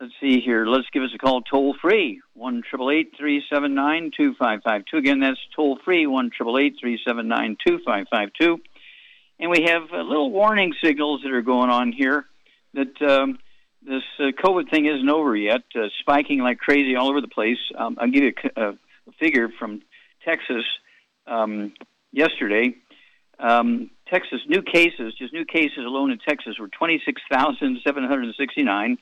let's see here. Let's give us a call toll free one triple eight three seven nine two five five two. Again, that's toll free one triple eight three seven nine two five five two. And we have uh, little warning signals that are going on here that um, this uh, COVID thing isn't over yet, uh, spiking like crazy all over the place. Um, I'll give you a, a figure from Texas um, yesterday. Um, Texas new cases, just new cases alone in Texas, were 26,769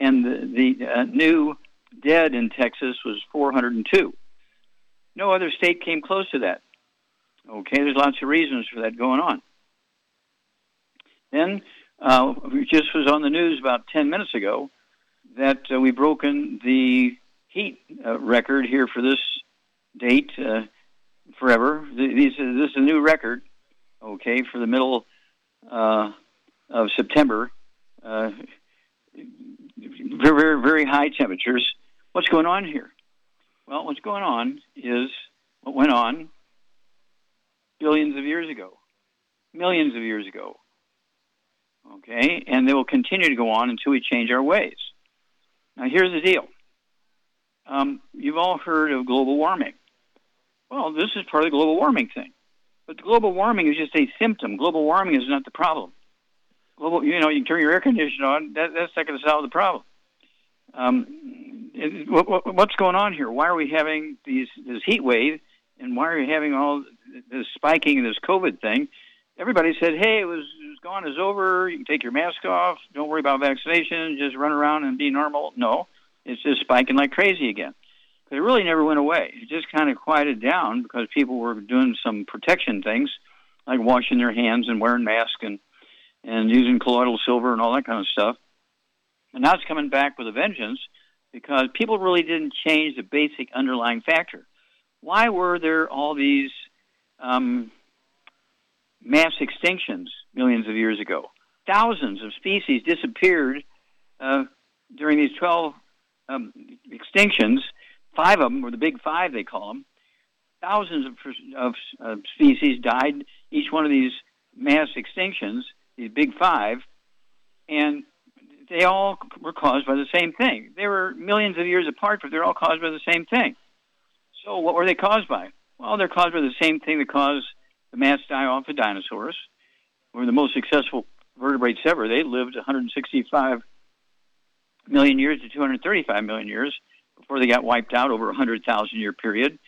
and the, the uh, new dead in Texas was 402. No other state came close to that. Okay, there's lots of reasons for that going on. Then, uh, just was on the news about 10 minutes ago that uh, we've broken the heat uh, record here for this date uh, forever. This is, this is a new record, okay, for the middle uh, of September. Very, very, very high temperatures. What's going on here? Well, what's going on is what went on billions of years ago, millions of years ago. Okay, and they will continue to go on until we change our ways. Now, here's the deal. Um, you've all heard of global warming. Well, this is part of the global warming thing. But global warming is just a symptom. Global warming is not the problem. Global, you know, you can turn your air conditioner on. That, that's not going to solve the problem. Um, what, what's going on here? Why are we having these this heat wave, and why are we having all this spiking of this COVID thing? Everybody said, "Hey, it was, it was gone, it's over. You can take your mask off. Don't worry about vaccination. Just run around and be normal." No, it's just spiking like crazy again. But it really never went away. It just kind of quieted down because people were doing some protection things, like washing their hands and wearing masks and and using colloidal silver and all that kind of stuff. And now it's coming back with a vengeance because people really didn't change the basic underlying factor. Why were there all these um, mass extinctions millions of years ago? Thousands of species disappeared uh, during these 12 um, extinctions. Five of them, or the big five they call them, thousands of, of, of species died each one of these mass extinctions, these big five, and they all were caused by the same thing. They were millions of years apart, but they're all caused by the same thing. So, what were they caused by? Well, they're caused by the same thing that caused the mass die off of dinosaurs, were the most successful vertebrates ever. They lived 165 million years to 235 million years before they got wiped out over a 100,000 year period.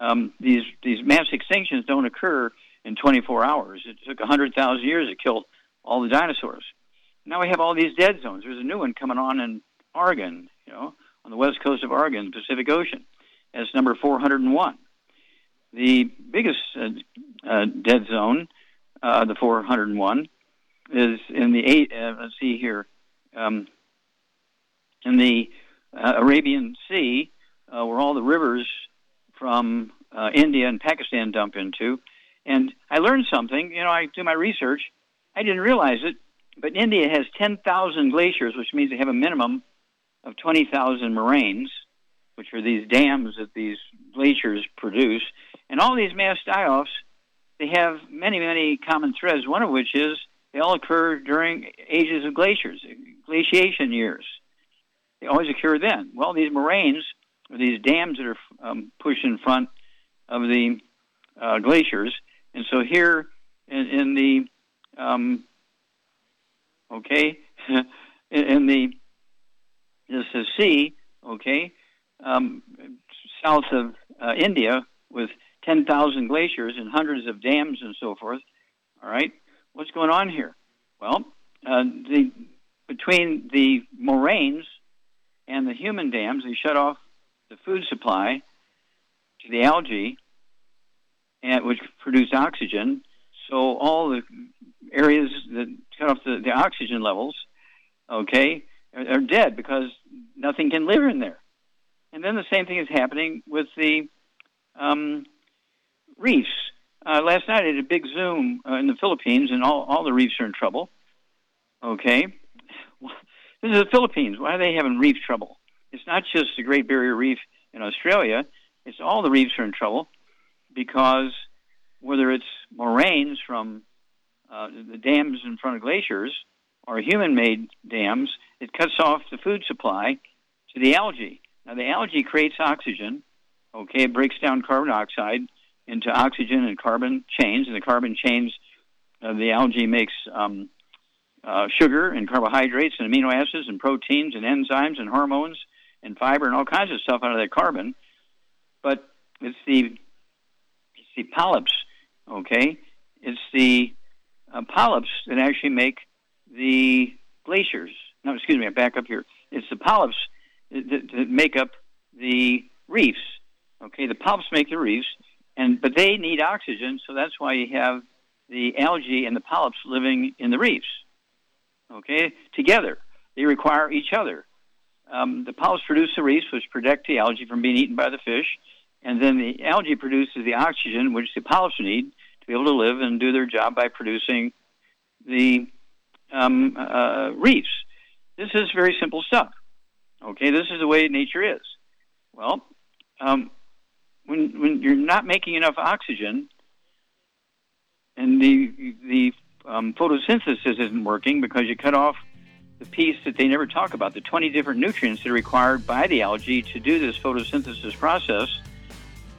Um, these, these mass extinctions don't occur in 24 hours. It took 100,000 years to kill all the dinosaurs now we have all these dead zones. There's a new one coming on in Oregon, you know, on the west coast of Oregon, Pacific Ocean. That's number 401. The biggest uh, uh, dead zone, uh, the 401, is in the eight. Uh, let's see here, um, in the uh, Arabian Sea, uh, where all the rivers from India and Pakistan dump into. And I learned something. You know, I do my research. I didn't realize it but India has 10,000 glaciers, which means they have a minimum of 20,000 moraines, which are these dams that these glaciers produce. And all these mass die-offs, they have many, many common threads, one of which is they all occur during ages of glaciers, glaciation years. They always occur then. Well, these moraines, or these dams that are um, pushed in front of the uh, glaciers, and so here in, in the um, okay, in, the this is C, okay, um, south of uh, India with 10,000 glaciers and hundreds of dams and so forth. All right, what's going on here? Well, uh, the between the moraines and the human dams, they shut off the food supply to the algae, and which produce oxygen. So all the areas that cut off the, the oxygen levels, okay, are, are dead because nothing can live in there. And then the same thing is happening with the um, reefs. Uh, last night I did a big zoom uh, in the Philippines, and all, all the reefs are in trouble. Okay, this is the Philippines. Why are they having reef trouble? It's not just the Great Barrier Reef in Australia. It's all the reefs are in trouble because whether it's moraines from uh, the dams in front of glaciers or human-made dams, it cuts off the food supply to the algae. Now the algae creates oxygen. Okay, it breaks down carbon dioxide into oxygen and carbon chains, and the carbon chains, uh, the algae makes um, uh, sugar and carbohydrates and amino acids and proteins and enzymes and hormones and fiber and all kinds of stuff out of that carbon. But it's the it's the polyps, okay? It's the uh, polyps that actually make the glaciers. No, excuse me, I back up here. It's the polyps that, that make up the reefs. Okay, the polyps make the reefs, and but they need oxygen, so that's why you have the algae and the polyps living in the reefs. Okay, together they require each other. Um, the polyps produce the reefs, which protect the algae from being eaten by the fish, and then the algae produces the oxygen, which the polyps need to be able to live and do their job by producing the um, uh, reefs. This is very simple stuff. Okay, this is the way nature is. Well, um, when when you're not making enough oxygen, and the the um, photosynthesis isn't working because you cut off the piece that they never talk about, the 20 different nutrients that are required by the algae to do this photosynthesis process.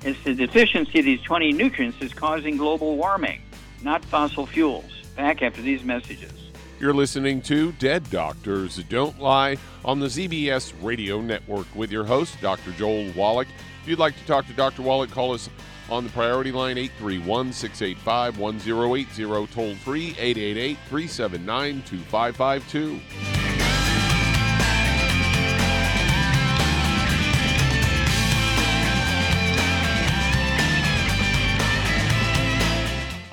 It's the deficiency of these 20 nutrients that's causing global warming, not fossil fuels. Back after these messages. You're listening to Dead Doctors Don't Lie on the ZBS Radio Network with your host, Dr. Joel Wallach. If you'd like to talk to Dr. Wallach, call us on the priority line 831 685 1080, toll free 888 379 2552.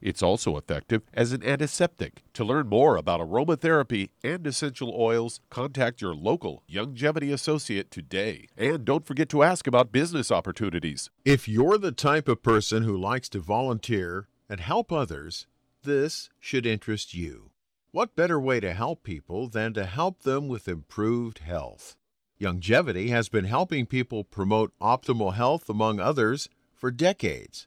It's also effective as an antiseptic. To learn more about aromatherapy and essential oils, contact your local Youngevity associate today. And don't forget to ask about business opportunities. If you're the type of person who likes to volunteer and help others, this should interest you. What better way to help people than to help them with improved health? Youngevity has been helping people promote optimal health, among others, for decades.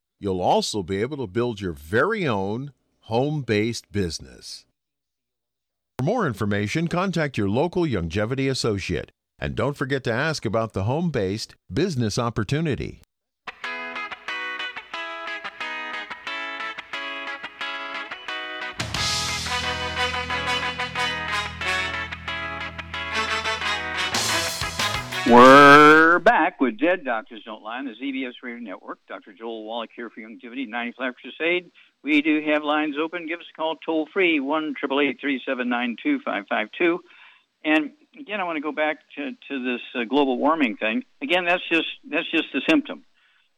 you'll also be able to build your very own home based business. For more information, contact your local Youngevity associate. And don't forget to ask about the home based business opportunity. We're back with Dead Doctors Don't Lie on the ZBS Radio Network. Dr. Joel Wallach here for Youngevity 95 Crusade. We do have lines open. Give us a call toll free, 1 2552 And again, I want to go back to, to this uh, global warming thing. Again, that's just that's just a symptom.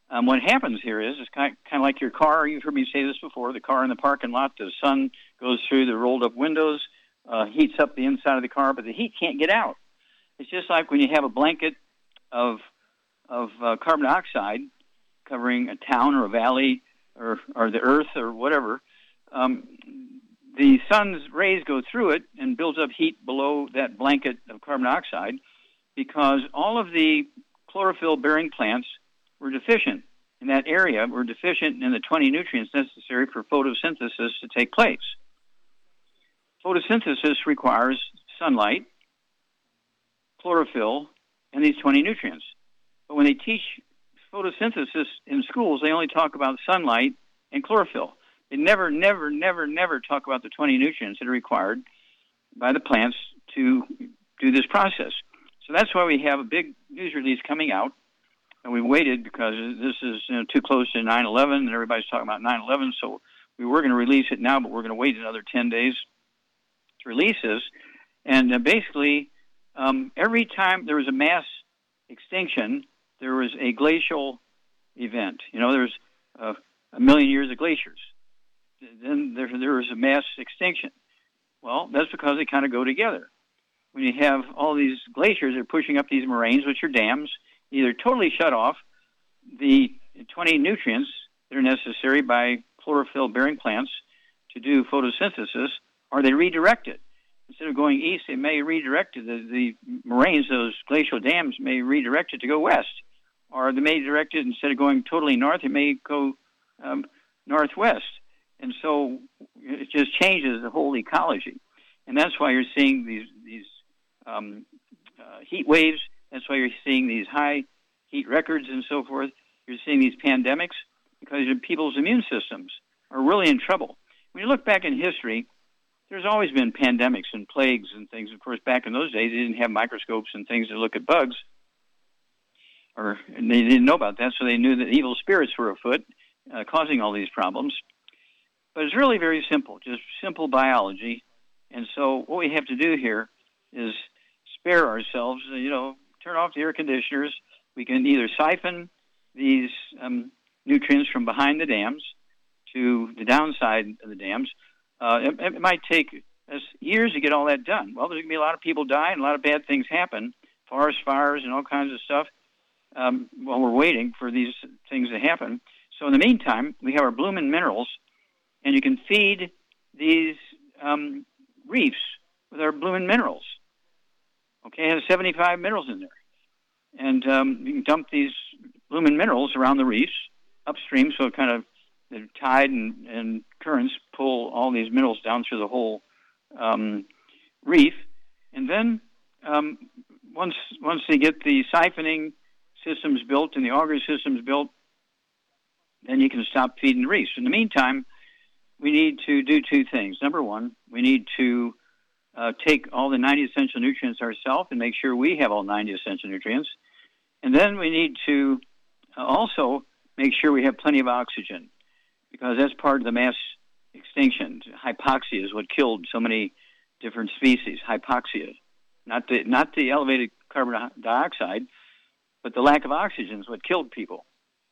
Um, what happens here is it's kind of, kind of like your car. You've heard me say this before. The car in the parking lot, the sun goes through the rolled up windows, uh, heats up the inside of the car, but the heat can't get out. It's just like when you have a blanket of of uh, carbon dioxide covering a town or a valley or or the earth or whatever. Um, the sun's rays go through it and builds up heat below that blanket of carbon dioxide because all of the chlorophyll bearing plants were deficient in that area, were deficient in the 20 nutrients necessary for photosynthesis to take place. Photosynthesis requires sunlight, chlorophyll, and these 20 nutrients. But when they teach photosynthesis in schools, they only talk about sunlight and chlorophyll. They never, never, never, never talk about the 20 nutrients that are required by the plants to do this process. So that's why we have a big news release coming out. And we waited because this is you know, too close to 9 11, and everybody's talking about 9 11. So we were going to release it now, but we're going to wait another 10 days to release this. And uh, basically, um, every time there was a mass extinction, there was a glacial event. You know, there's uh, a million years of glaciers. Then there, there was a mass extinction. Well, that's because they kind of go together. When you have all these glaciers, they're pushing up these moraines, which are dams, either totally shut off the 20 nutrients that are necessary by chlorophyll bearing plants to do photosynthesis, or they redirect it instead of going east, it may redirect it. The, the moraines, those glacial dams, may redirect it to go west, or they may direct it instead of going totally north, it may go um, northwest, and so it just changes the whole ecology, and that's why you're seeing these these um, uh, heat waves. That's why you're seeing these high heat records and so forth. You're seeing these pandemics because your people's immune systems are really in trouble. When you look back in history, there's always been pandemics and plagues and things. Of course, back in those days, they didn't have microscopes and things to look at bugs, or they didn't know about that, so they knew that evil spirits were afoot, uh, causing all these problems. But it's really very simple, just simple biology. And so, what we have to do here is spare ourselves. You know, turn off the air conditioners. We can either siphon these um, nutrients from behind the dams to the downside of the dams, uh, it, it might take us years to get all that done. Well, there's going to be a lot of people die and a lot of bad things happen, forest fires and all kinds of stuff, um, while we're waiting for these things to happen. So in the meantime, we have our blooming minerals, and you can feed these um, reefs with our blooming minerals. Okay, it has 75 minerals in there. And um, you can dump these blooming minerals around the reefs upstream so it kind of the tide and, and currents pull all these minerals down through the whole um, reef, and then um, once once they get the siphoning systems built and the auger systems built, then you can stop feeding the reefs. In the meantime, we need to do two things. Number one, we need to uh, take all the 90 essential nutrients ourselves and make sure we have all 90 essential nutrients. And then we need to uh, also make sure we have plenty of oxygen because that's part of the mass extinction. Hypoxia is what killed so many different species. Hypoxia, not the not the elevated carbon dioxide, but the lack of oxygen is what killed people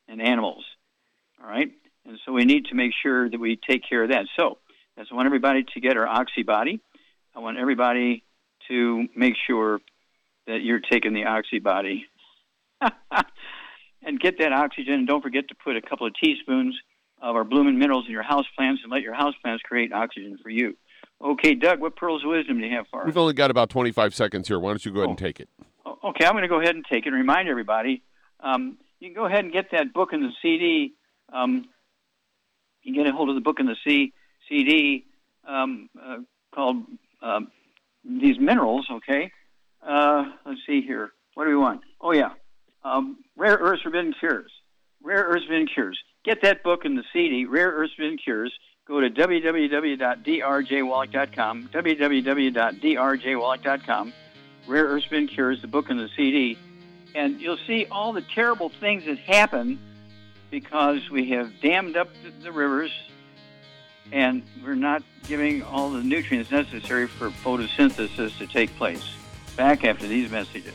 and animals. All right, and so we need to make sure that we take care of that. So that's I want everybody to get our oxy body. I want everybody to make sure that you're taking the oxy body. and get that oxygen and don't forget to put a couple of teaspoons of our blooming minerals in your house plants and let your house plants create oxygen for you. Okay, Doug, what pearls of wisdom do you have for us? We've only got about 25 seconds here. Why don't you go ahead and oh. take it? Okay, I'm going to go ahead and take it and remind everybody. Um, you can go ahead and get that book and the CD. Um, you can get a hold of the book and the C, CD um, uh, called uh, These Minerals, okay? Uh, let's see here. What do we want? Oh, yeah. Um, Rare Earths Forbidden Cures. Rare Earths Forbidden Cures. Get that book and the CD, Rare Earths Forbidden Cures. Go to www.drjwallach.com, www.drjwallach.com. Rare Earths Forbidden Cures, the book and the CD. and you'll see all the terrible things that happen because we have dammed up the rivers and we're not giving all the nutrients necessary for photosynthesis to take place. Back after these messages.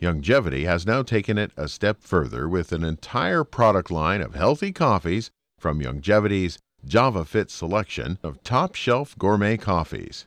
Youngevity has now taken it a step further with an entire product line of healthy coffees from Youngevity's JavaFit selection of top shelf gourmet coffees.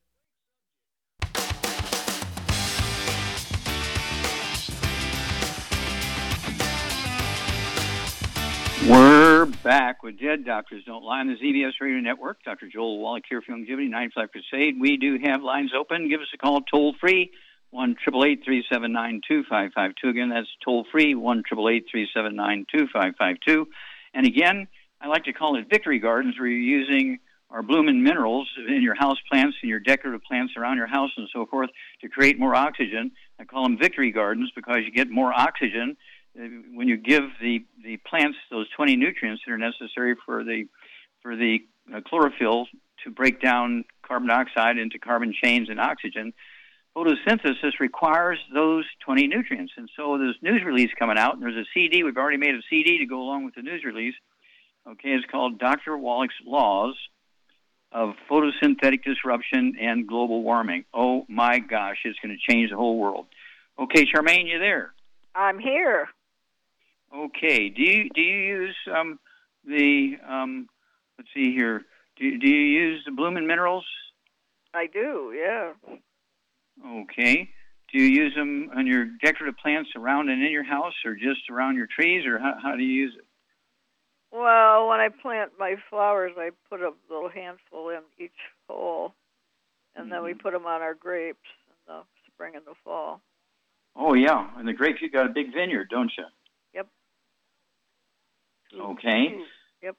Back with Dead Doctors Don't Lie on the ZBS Radio Network. Dr. Joel Wallach here from Youngevity, 95 Crusade. We do have lines open. Give us a call toll free, 1 379 2552. Again, that's toll free, 1 379 2552. And again, I like to call it Victory Gardens, where you're using our blooming minerals in your house plants and your decorative plants around your house and so forth to create more oxygen. I call them Victory Gardens because you get more oxygen when you give the, the plants those 20 nutrients that are necessary for the for the uh, chlorophyll to break down carbon dioxide into carbon chains and oxygen, photosynthesis requires those 20 nutrients. And so there's news release coming out, and there's a CD. We've already made a CD to go along with the news release. Okay, it's called Dr. Wallach's Laws of Photosynthetic Disruption and Global Warming. Oh my gosh, it's going to change the whole world. Okay, Charmaine, you there? I'm here. Okay. Do you do you use um, the um, let's see here. Do, do you use the Bloomin' Minerals? I do, yeah. Okay. Do you use them on your decorative plants around and in your house, or just around your trees, or how, how do you use it? Well, when I plant my flowers, I put a little handful in each hole, and then we Mhm. put them on our grapes in the spring and the fall. Oh yeah, and the grapes. You got a big vineyard, don't you? Yep. Okay. Yep.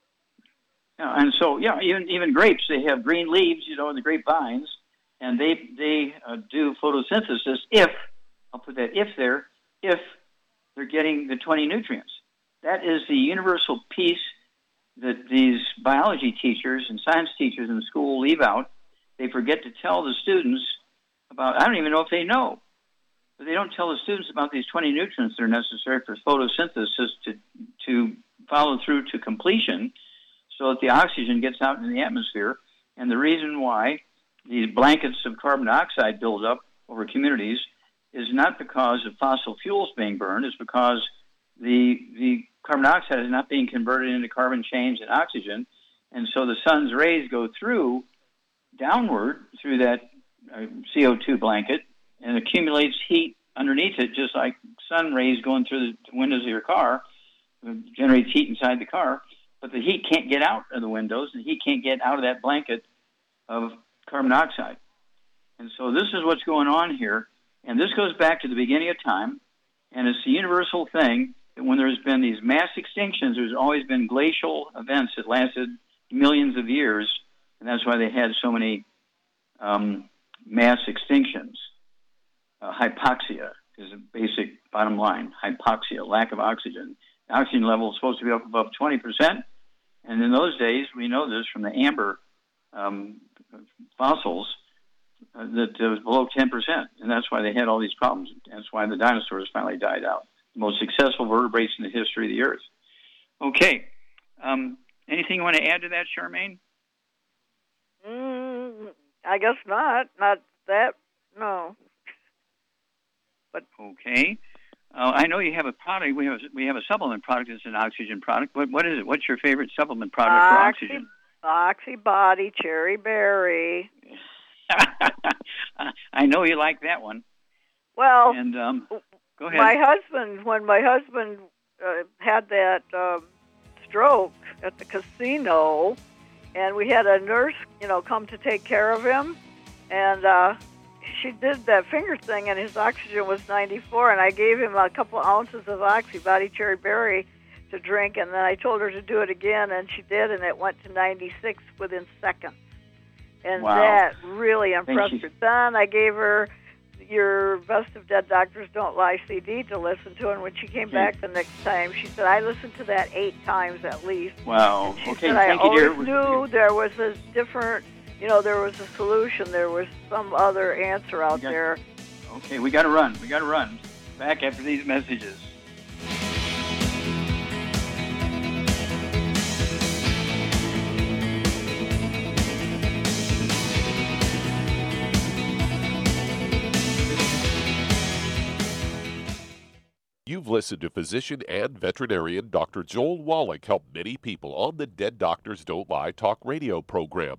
Yeah, and so yeah, even even grapes they have green leaves, you know, in the grapevines, and they they uh, do photosynthesis if I'll put that if there if they're getting the 20 nutrients. That is the universal piece that these biology teachers and science teachers in school leave out. They forget to tell the students about. I don't even know if they know, but they don't tell the students about these 20 nutrients that are necessary for photosynthesis to to follow through to completion so that the oxygen gets out in the atmosphere. And the reason why these blankets of carbon dioxide build up over communities is not because of fossil fuels being burned, it's because the, the carbon dioxide is not being converted into carbon chains and oxygen. And so the sun's rays go through downward through that uh, CO2 blanket and accumulates heat underneath it, just like sun rays going through the windows of your car generates heat inside the car but the heat can't get out of the windows, and heat can't get out of that blanket of carbon dioxide. And so this is what's going on here, and this goes back to the beginning of time, and it's the universal thing that when there's been these mass extinctions, there's always been glacial events that lasted millions of years, and that's why they had so many um, mass extinctions. Uh, hypoxia is a basic bottom line. Hypoxia, lack of oxygen. Oxygen level is supposed to be up above 20 percent. And in those days, we know this from the amber um, fossils, uh, that it was below 10%. And that's why they had all these problems. That's why the dinosaurs finally died out. The most successful vertebrates in the history of the Earth. Okay. Um, anything you want to add to that, Charmaine? Mm, I guess not. Not that. No. But Okay. Uh, I know you have a product. We have we have a supplement product It's an oxygen product. What what is it? What's your favorite supplement product for oxygen? Oxy Body Cherry Berry. I know you like that one. Well, And um, go ahead. my husband, when my husband uh, had that um, stroke at the casino, and we had a nurse, you know, come to take care of him, and uh, she did that finger thing, and his oxygen was 94, and I gave him a couple ounces of Oxy Body Cherry Berry to drink, and then I told her to do it again, and she did, and it went to 96 within seconds. And Wow. that really impressed her. Then I gave her your Best of Dead Doctors Don't Lie CD to listen to, and when she came back the next time, she said, I listened to that eight times at least. wow. And She Okay. said, I you, always dear. knew there was a different, you know, there was a solution, there was some other answer out Yeah. there. Okay, we got to run. We got to run. Back after these messages. You've listened to physician and veterinarian Dr. Joel Wallach help many people on the Dead Doctors Don't Lie talk radio program.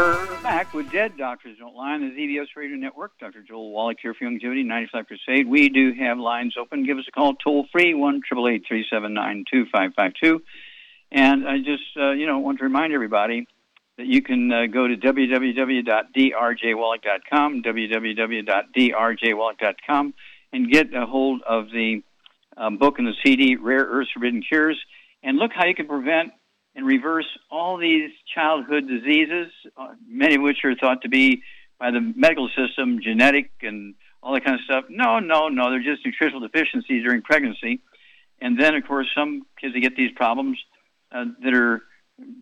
Dead Doctors Don't Lie on the ZBS Radio Network. Dr. Joel Wallach here for Youngevity 95 Crusade. We do have lines open. Give us a call toll free, 1 379 2552. And I just, uh, you know, want to remind everybody that you can uh, go to www.drjwallach.com, www.drjwallach.com, and get a hold of the um, book and the CD, Rare Earths Forbidden Cures, and look how you can prevent and reverse all these childhood diseases, uh, many of which are thought to be by the medical system genetic and all that kind of stuff. No, no, no, they're just nutritional deficiencies during pregnancy. And then, of course, some kids that get these problems uh, that are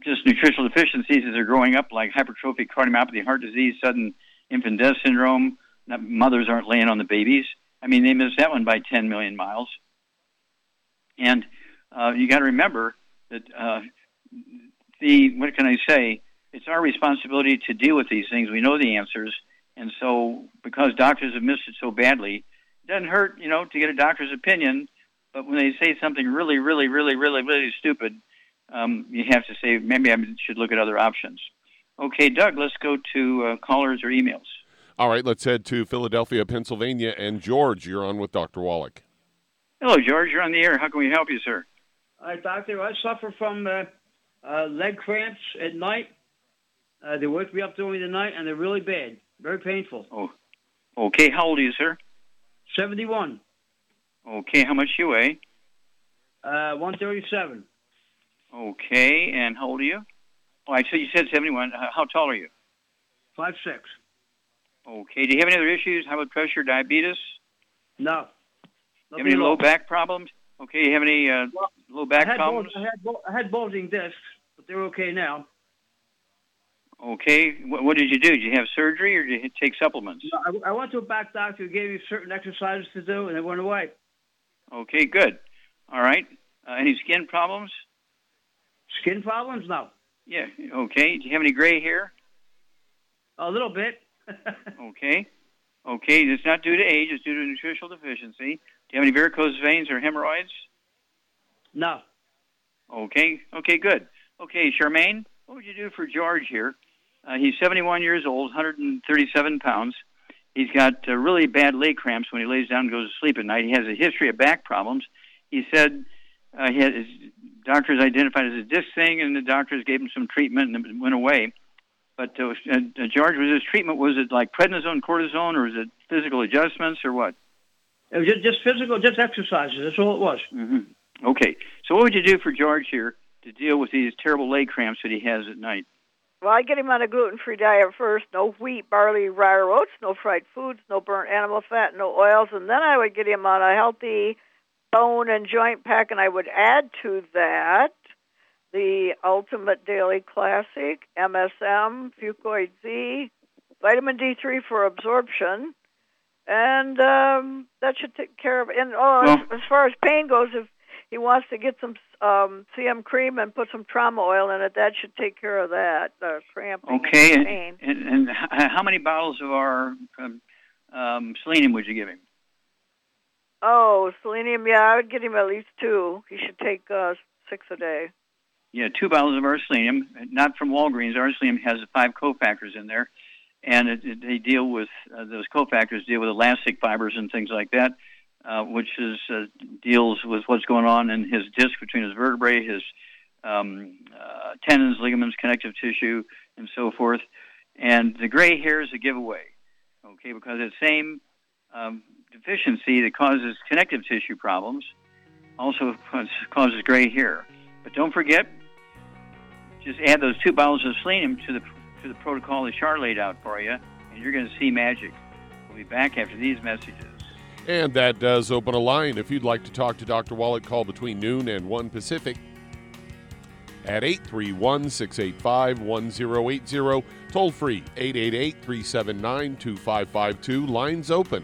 just nutritional deficiencies as they're growing up, like hypertrophic cardiomyopathy, heart disease, sudden infant death syndrome. Mothers aren't laying on the babies. I mean, they miss that one by 10 million miles. And uh, you got to remember that uh, the what can I say? It's our responsibility to deal with these things. We know the answers, and so because doctors have missed it so badly, it doesn't hurt, you know, to get a doctor's opinion. But when they say something really, really, really, really, really stupid, um, you have to say maybe I should look at other options. Okay, Doug, let's go to uh, callers or emails. All right, let's head to Philadelphia, Pennsylvania. And George, you're on with Dr. Wallach. Hello, George. You're on the air. How can we help you, sir? Hi, doctor. I suffer from uh, uh, leg cramps at night. Uh, they wake me up during the night, and they're really bad, very painful. Oh, okay. How old are you, sir? 71. Okay. How much you weigh? Uh, 137. Okay. And how old are you? Oh, I said you said 71. Uh, How tall are you? Five six. Okay. Do you have any other issues? High blood pressure, diabetes? No. You have any low back problems? Okay. You have any uh, Well, low back I had, problems? bul- I, had bul- I had bulging discs, but they're okay now. Okay. What, what did you do? Did you have surgery or did you take supplements? No, I, I went to a back doctor who gave me certain exercises to do, and they went away. Okay. Good. All right. Uh, any skin problems? Skin problems? No. Yeah. Okay. Do you have any gray hair? A little bit. Okay. Okay. It's not due to age. It's due to nutritional deficiency. Do you have any varicose veins or hemorrhoids? No. Okay. Okay. Good. Okay, Charmaine, what would you do for George here? Uh, he's 71 years old, 137 pounds. He's got uh, really bad leg cramps when he lays down and goes to sleep at night. He has a history of back problems. He said uh, he had his doctors identified as a disc thing, and the doctors gave him some treatment, and it went away. But uh, uh, George, was his treatment was it like prednisone, cortisone, or was it physical adjustments, or what? It was just, just physical, just exercises. That's all it was. hmm Okay. So what would you do for George here to deal with these terrible leg cramps that he has at night? well, I get him on a gluten-free diet first. No wheat, barley, rye, or oats. No fried foods. No burnt animal fat. No oils. And then I would get him on a healthy bone and joint pack, and I would add to that the Ultimate Daily Classic, MSM, Fucoid Z, vitamin D3 for absorption, and um, that should take care of. And oh, Well- as, as far as pain goes, if he wants to get some um, CM cream and put some trauma oil in it, that should take care of that uh, cramping Okay, and and, pain. and, and h- how many bottles of our um, um, selenium would you give him? Oh, selenium. Yeah, I would get him at least two. He should take uh, six a day. Yeah, two bottles of our selenium, not from Walgreens. Our selenium has five cofactors in there, and it, it, they deal with uh, those cofactors deal with elastic fibers and things like that, uh, which is uh, deals with what's going on in his disc between his vertebrae, his um, uh, tendons, ligaments, connective tissue, and so forth. And the gray hair is a giveaway, okay, because that same um, deficiency that causes connective tissue problems also causes, causes gray hair. But don't forget, just add those two bottles of selenium to the to the protocol that Char laid out for you, and you're going to see magic. We'll be back after these messages. And that does open a line. If you'd like to talk to Dr. Wallach, call between noon and 1 Pacific at 831 685 1080. Toll free 888 379 2552. Lines open.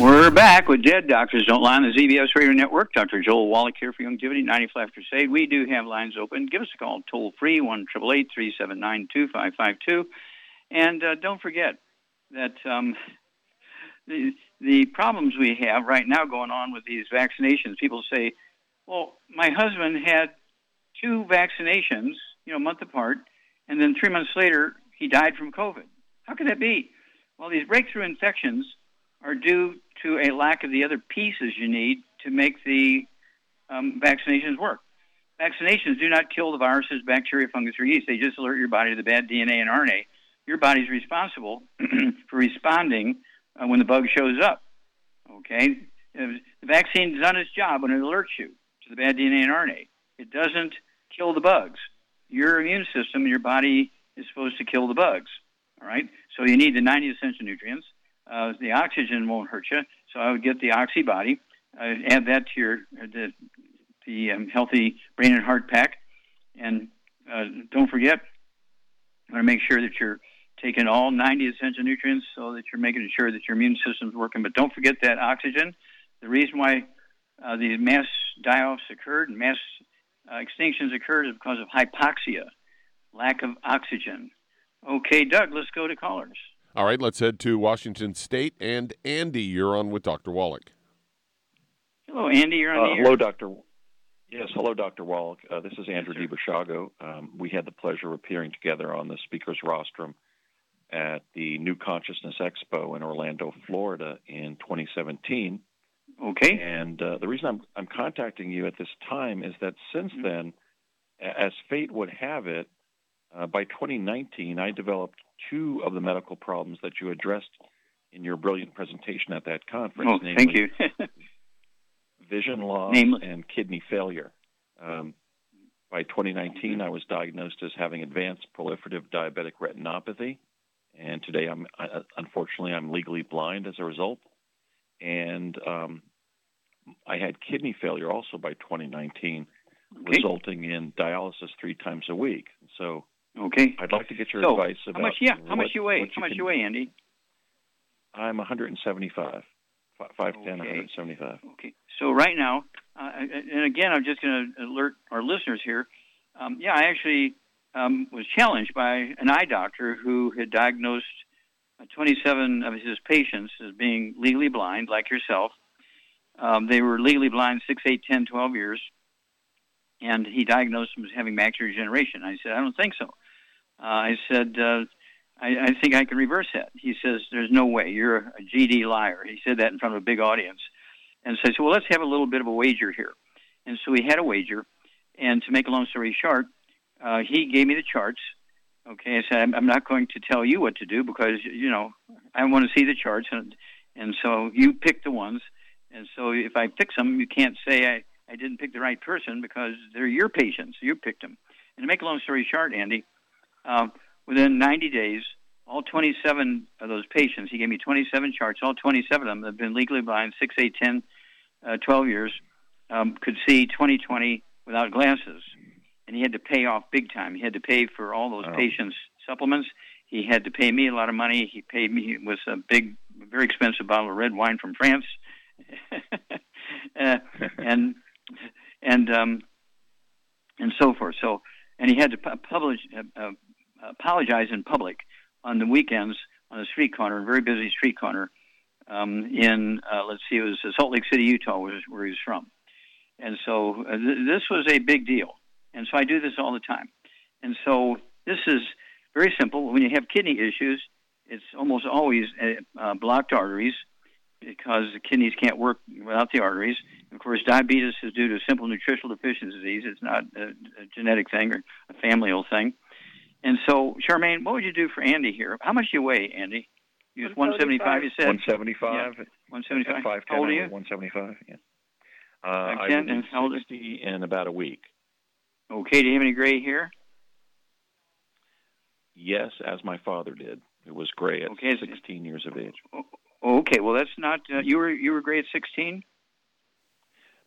We're back with Dead Doctors Don't Lie on the ZBS Radio Network. Dr. Joel Wallach here for Youngevity 95 Crusade. We do have lines open. Give us a call toll free, 1 379 2552. And uh, don't forget that um, the, the problems we have right now going on with these vaccinations, people say, well, my husband had two vaccinations, you know, a month apart, and then three months later, he died from COVID. How could that be? Well, these breakthrough infections are due to a lack of the other pieces you need to make the um, vaccinations work. Vaccinations do not kill the viruses, bacteria, fungus, or yeast. They just alert your body to the bad DNA and RNA. Your body's responsible for responding uh, when the bug shows up. Okay? The vaccine's done its job when it alerts you to the bad DNA and RNA. It doesn't kill the bugs. Your immune system, your body is supposed to kill the bugs. All right? So you need the 90 essential nutrients. Uh, the oxygen won't hurt you. So I would get the Oxybody, uh, add that to your uh, the, the um, healthy brain and heart pack, and uh, don't forget, you want to make sure that you're taking all 90 essential nutrients so that you're making sure that your immune system's working. But don't forget that oxygen. The reason why uh, the mass die-offs occurred and mass uh, extinctions occurred is because of hypoxia, lack of oxygen. Okay, Doug, let's go to callers. All right, let's head to Washington State. And Andy, you're on with Dr. Wallach. Hello, Andy. You're on uh, the. Hello, Doctor. Yes, hello, Dr. Wallach. Uh, this is Andrew yes, DiBasciago. Um, we had the pleasure of appearing together on the speaker's rostrum at the New Consciousness Expo in Orlando, Florida in 2017. Okay. And uh, the reason I'm, I'm contacting you at this time is that since mm-hmm. then, as fate would have it, uh, by 2019, I developed two of the medical problems that you addressed in your brilliant presentation at that conference. Oh, namely thank you. vision loss namely. and kidney failure. Um, by 2019, I was diagnosed as having advanced proliferative diabetic retinopathy, and today, I'm I, unfortunately I'm legally blind as a result. And um, I had kidney failure also by 2019, okay. resulting in dialysis three times a week. So Okay. I'd like to get your so, advice about how much. Yeah, what, how much you weigh? what How much can- you weigh, Andy? I'm 175, 5'10", Okay. 175. Okay. So right now, uh, and again, I'm just going to alert our listeners here. Um, yeah, I actually um, was challenged by an eye doctor who had diagnosed uh, 27 of his patients as being legally blind, like yourself. Um, they were legally blind 6, 8, 10, 12 years, and he diagnosed them as having macular degeneration. I said, I don't think so. Uh, I said, uh, I, I think I can reverse that. He says, There's no way. You're a GD liar. He said that in front of a big audience. And so I said, Well, let's have a little bit of a wager here. And so we had a wager. And to make a long story short, uh, he gave me the charts. Okay, I said, I'm, I'm not going to tell you what to do because, you know, I want to see the charts. And, and so you pick the ones. And so if I pick them, you can't say I, I didn't pick the right person because they're your patients. You picked them. And to make a long story short, Andy, uh, within 90 days, all 27 of those patients, he gave me 27 charts, all 27 of them have been legally blind, 6, 8, 10, uh, 12 years, um, could see 20/20 without glasses. And he had to pay off big time. He had to pay for all those Wow. patients' supplements. He had to pay me a lot of money. He paid me with a big, very expensive bottle of red wine from France. uh, and and um, and so forth. So, and he had to publish, uh, uh, apologize in public on the weekends on a street corner, a very busy street corner um, in uh, let's see, it was Salt Lake City, Utah, was where he was from. And so uh, th- this was a big deal. And so I do this all the time. And so this is very simple. When you have kidney issues, it's almost always uh, uh, blocked arteries because the kidneys can't work without the arteries. Of course, diabetes is due to simple nutritional deficiency. It's not a, a genetic thing or a familial thing. And so, Charmaine, what would you do for Andy here? How much do you weigh, Andy? You was 175, you said? 175. Yeah. 175. 5, how old are you? 175, yeah. Uh, I 5'10", will and be 60 in about a week. Okay, do you have any gray hair? Yes, as my father did. It was gray at Okay, 16 years of age. Okay, well, that's not, uh, you were you were gray at 16?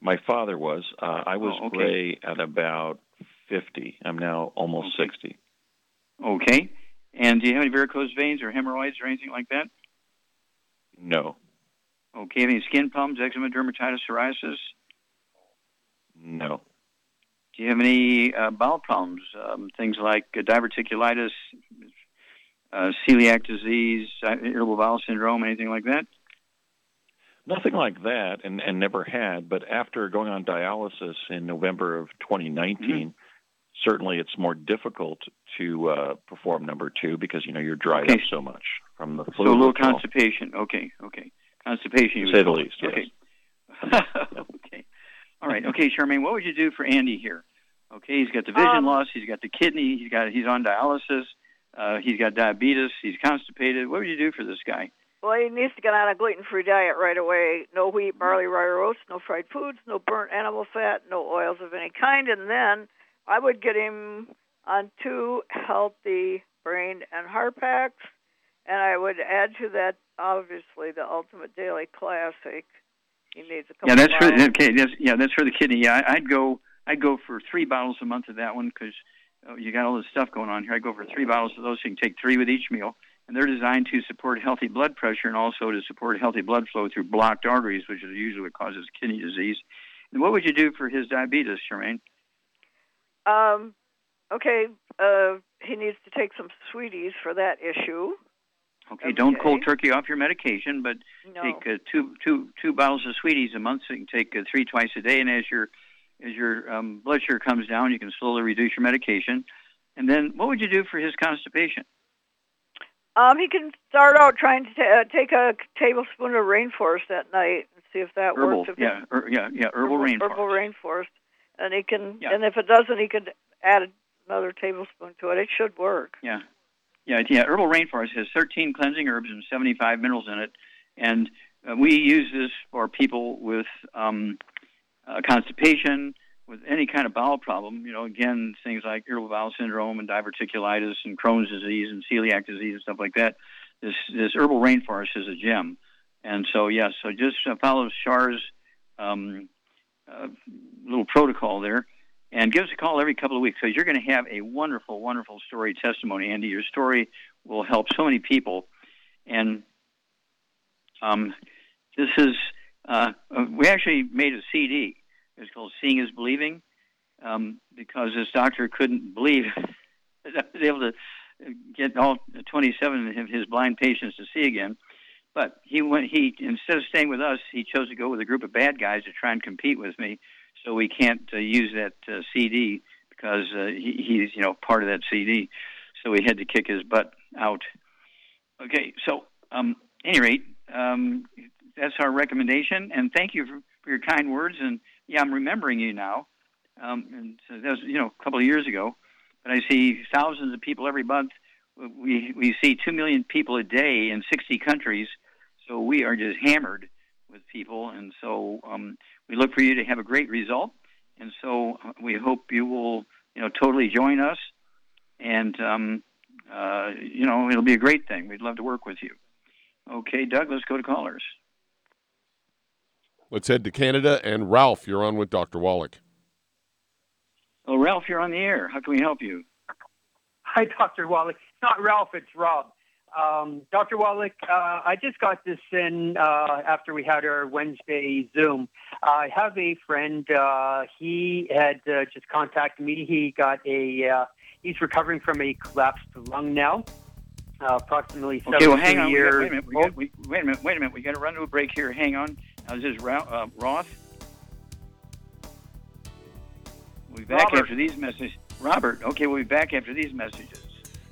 My father was. Uh, I was Oh, okay. gray at about 50. I'm now almost Okay. 60. Okay. And do you have any varicose veins or hemorrhoids or anything like that? No, Okay, any skin problems, eczema, dermatitis, psoriasis? no, Do you have any uh, bowel problems, um, things like uh, diverticulitis, uh, celiac disease, uh, irritable bowel syndrome, anything like that? nothing like that, and, and never had. But after going on dialysis in November of 2019, Mm-hmm. Certainly it's more difficult to uh, perform number two because you know you're dried Okay. up so much from the flu. So a little withdrawal. constipation. Okay, okay. Constipation, you To say the call it. least, yes. Okay. okay. All right. Okay, Charmaine, what would you do for Andy here? Okay, he's got the vision Um, loss, he's got the kidney, he's got he's on dialysis, uh, he's got diabetes, he's constipated. What would you do for this guy? Well, he needs to get on a gluten-free diet right away. No wheat, barley, rye, or oats, no fried foods, no burnt animal fat, no oils of any kind. And then I would get him on two healthy brain and heart packs And I would add to that, obviously, the Ultimate Daily Classic. He needs a couple. Yeah, that's for okay. That's, yeah, that's for the kidney. Yeah, I, I'd go. I'd go for three bottles a month of that one because uh, you got all this stuff going on here. I'd go for three bottles of those. So you can take three with each meal, and they're designed to support healthy blood pressure and also to support healthy blood flow through blocked arteries, which is usually what causes kidney disease. And what would you do for his diabetes, Charmaine? Um, okay, uh, he needs to take some sweeties for that issue. Okay, don't Okay. cold turkey off your medication, but No. take uh, two two two bottles of sweeties a month. So you can take uh, three twice a day, and as your as your um, blood sugar comes down, you can slowly reduce your medication. And then, what would you do for his constipation? Um, he can start out trying to ta- uh, take a tablespoon of rainforest at night and see if that Herbal, works. If yeah, er, yeah, yeah, herbal rainforest. Herbal rainforest, and he can. Yeah. And if it doesn't, he could add another tablespoon to it. It should work. Yeah, yeah, yeah. Herbal rainforest has 13 cleansing herbs and 75 minerals in it, and uh, we use this for people with um, uh, constipation, with any kind of bowel problem. You know, again, things like irritable bowel syndrome and diverticulitis and Crohn's disease and celiac disease and stuff like that. This this herbal rainforest is a gem, and so yes, so just uh, follow Char's um, little protocol there and give us a call every couple of weeks because you're going to have a wonderful, wonderful story testimony, Andy. Your story will help so many people. And um, this is, uh, uh, we actually made a CD. It's called Seeing is Believing um, because this doctor couldn't believe was able to get all 27 of his blind patients to see again. But he went. He instead of staying with us, he chose to go with a group of bad guys to try and compete with me. So we can't uh, use that uh, CD because uh, he, he's you know part of that CD. So we had to kick his butt out. Okay. So um, any rate, um, that's our recommendation, and thank you for, for your kind words. And yeah, I'm remembering you now. Um, and so that was you know a couple of years ago, but I see thousands of people every month. We we see two million people a day in 60 countries, so we are just hammered with people, and so um, we look for you to have a great result. And so uh, we hope you will you know totally join us, and um, uh, you know it'll be a great thing. We'd love to work with you. Okay, Doug, let's go to callers. Let's head to Canada. And Ralph, you're on with Dr. Wallach. Oh, Ralph, you're on the air. How can we help you? Hi, Dr. Wallach. Not Ralph, it's Rob. Um, Dr. Wallach, uh, I just got this in uh, after we had our Wednesday Zoom. I have a friend. Uh, he had uh, just contacted me. He got a. Uh, he's recovering from a collapsed lung now. Uh, approximately seven Okay, well, hang on. Years wait a minute. Got, we, wait a minute. Wait a minute. We got to run to a break here. Hang on. Now, this is Ra- uh, Roth. We'll be back Robert. after these messages. Robert. Okay, we'll be back after these messages.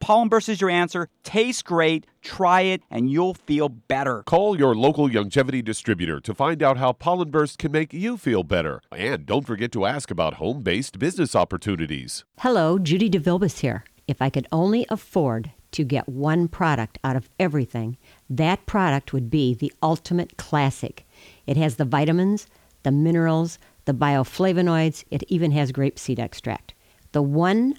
Pollen Burst is your answer. Tastes great. Try it and you'll feel better. Call your local Youngevity distributor to find out how Pollen Burst can make you feel better. And don't forget to ask about home based business opportunities. Hello, Judy DeVilbus here. If I could only afford to get one product out of everything, that product would be the Ultimate Classic. It has the vitamins, the minerals, the bioflavonoids, it even has grapeseed extract. The one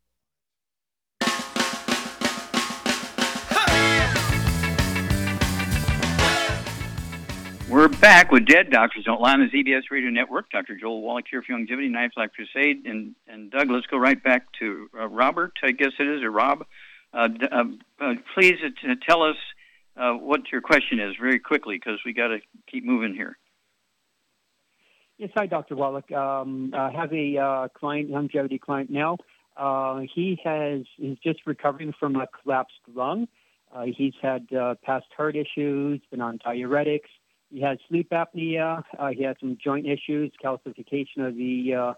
We're back with Dead Doctors Don't Lie on the ZBS Radio Network. Dr. Joel Wallach here for Youngevity, Knife Life Crusade. And, and Doug, let's go right back to uh, Robert, I guess it is, or Rob. Uh, uh, uh, please uh, tell us uh, what your question is very quickly because we got to keep moving here. Yes, hi, Dr. Wallach. Um, I have a client, Youngevity client now. He has he's just recovering from a collapsed lung. He's had past heart issues, been on diuretics. He has sleep apnea. Uh, he has some joint issues, calcification of the uh,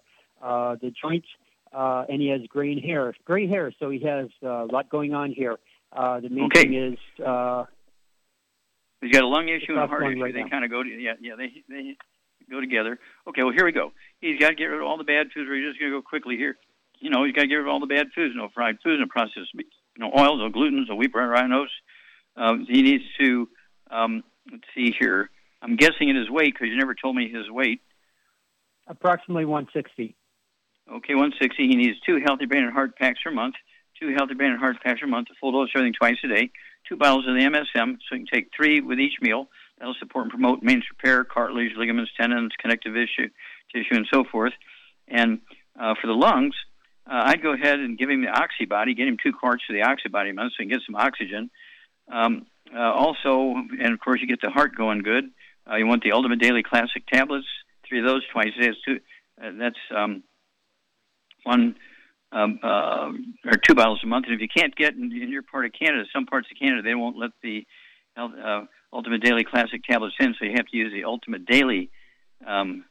uh, the joints, uh, and he has gray hair. Gray hair, so he has uh, a lot going on here. Uh, the main Okay. thing is uh, He's got a lung issue and a heart issue. right they kind of go to yeah, yeah. They they go together. Okay, well here we go. He's got to get rid of all the bad foods. We're just going to go quickly here. You know, he's got to get rid of all the bad foods. No fried foods, no processed, meat, no oils, no glutens, no wheat bran, rhinos. Um, he needs to. Um, let's see here. I'm guessing at his weight because you never told me his weight. approximately 160. Okay, 160. He needs two healthy brain and heart packs per month. Two healthy brain and heart packs per month. A full dose of everything twice a day. Two bottles of the MSM, so you can take three with each meal. That'll support and promote maintenance repair, cartilage, ligaments, tendons, connective tissue, tissue, and so forth. And uh, for the lungs, uh, I'd go ahead and give him the Oxybody. Get him two quarts of the Oxybody a month so he can get some oxygen. Um, uh, also, and of course, you get the heart going good. Uh, you want the Ultimate Daily Classic tablets. Three of those twice a day. Two. Uh, that's um, one um, uh, or two bottles a month. And if you can't get in, in your part of Canada, some parts of Canada, they won't let the uh, Ultimate Daily Classic tablets in, so you have to use the Ultimate Daily. Um,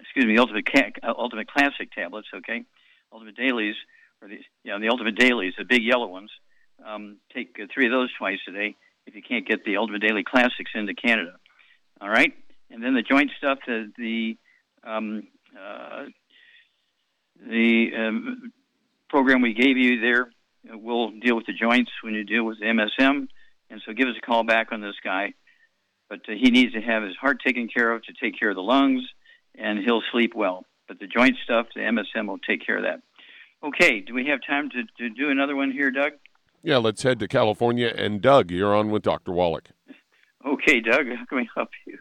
excuse me, Ultimate Ca- uh, Ultimate Classic tablets. Okay, Ultimate Dailies or the yeah the Ultimate Dailies, the big yellow ones. Um, take uh, three of those twice a day if you can't get the Ultimate Daily Classics into Canada. All right, and then the joint stuff, the the um, uh, the um, program we gave you there will deal with the joints when you deal with MSM. And so give us a call back on this guy. But uh, he needs to have his heart taken care of to take care of the lungs, and he'll sleep well. But the joint stuff, the MSM will take care of that. Okay, do we have time to, to do another one here, Doug? Yeah, let's head to California. And Doug, you're on with Dr. Wallach. Okay, Doug, how can we help you?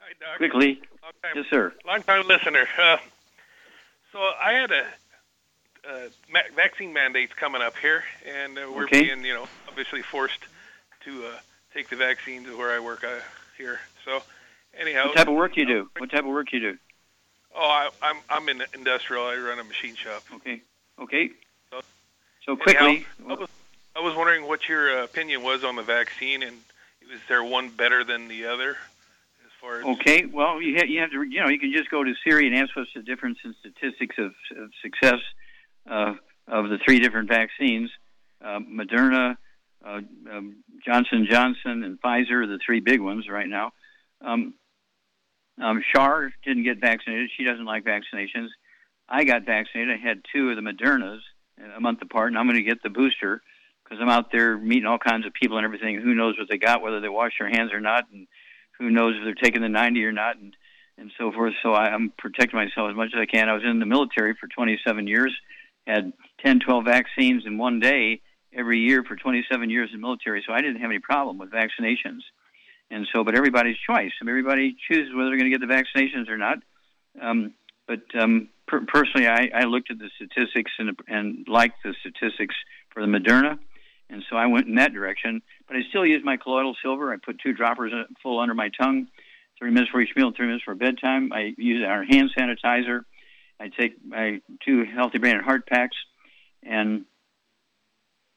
Hi, Doug. Quickly. Time, Yes, sir. Long time listener. Uh, so I had a uh, ma- vaccine mandates coming up here, and uh, we're Okay. being, you know, obviously forced to uh, take the vaccines where I work uh, here. So, anyhow, What type of work you do? What type of work you do? Oh, I, I'm I'm in industrial. I run a machine shop. Okay. Okay. So, So quickly, how- I was, I was wondering what your uh, opinion was on the vaccine, and is there one better than the other? As far as Okay, well, you have, you have to, you know, you can just go to Siri and ask what's the difference in statistics of, of success uh, of the three different vaccines. Uh, Moderna, uh, um, Johnson Johnson, and Pfizer are the three big ones right now. Um, um, Char didn't get vaccinated. She doesn't like vaccinations. I got vaccinated. I had two of the Modernas a month apart, and I'm going to get the booster because I'm out there meeting all kinds of people and everything. Who knows what they got, whether they wash their hands or not, and who knows if they're taking the 90 or not, and and so forth. So I, I'm protecting myself as much as I can. I was in the military for 27 years, had 10, 12 vaccines in one day every year for 27 years in military. So I didn't have any problem with vaccinations. And so, but everybody's choice. Everybody chooses whether they're going to get the vaccinations or not. Um, but um, per- personally, I, I looked at the statistics and, and liked the statistics for the Moderna, and so I went in that direction. But I still use my colloidal silver. I put two droppers full under my tongue, three minutes for each meal, three minutes for bedtime. I use our hand sanitizer. I take my two healthy brain and heart packs, and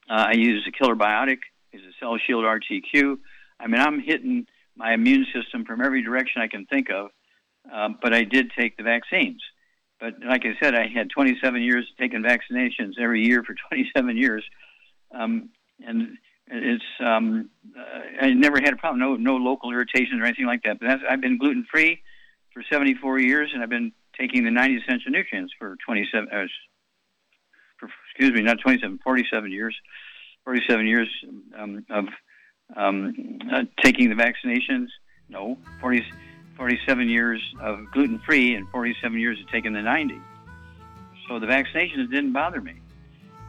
uh, I use a killer biotic. Is a Cell Shield RTQ. I mean, I'm hitting my immune system from every direction I can think of. Um, but I did take the vaccines. But like I said, I had 27 years taking vaccinations every year for 27 years, um, and it's um, uh, I never had a problem. No, no local irritations or anything like that. But I've been gluten free for 74 years, and I've been taking the 90 essential nutrients for 27. Uh, for, excuse me, not 27, 47 years. 47 years um, of um, uh, taking the vaccinations. No, 40, 47 years of gluten free and 47 years of taking the 90. So the vaccinations didn't bother me.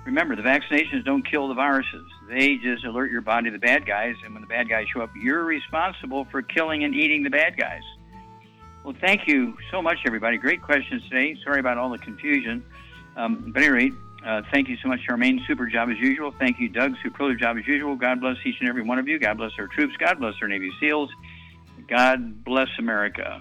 Remember, the vaccinations don't kill the viruses. They just alert your body to the bad guys, and when the bad guys show up, you're responsible for killing and eating the bad guys. Well, thank you so much, everybody. Great questions today. Sorry about all the confusion. Um, but at any rate, uh, thank you so much, Charmaine. Super job as usual. Thank you, Doug. Superlative job as usual. God bless each and every one of you. God bless our troops. God bless our Navy SEALs. God bless America.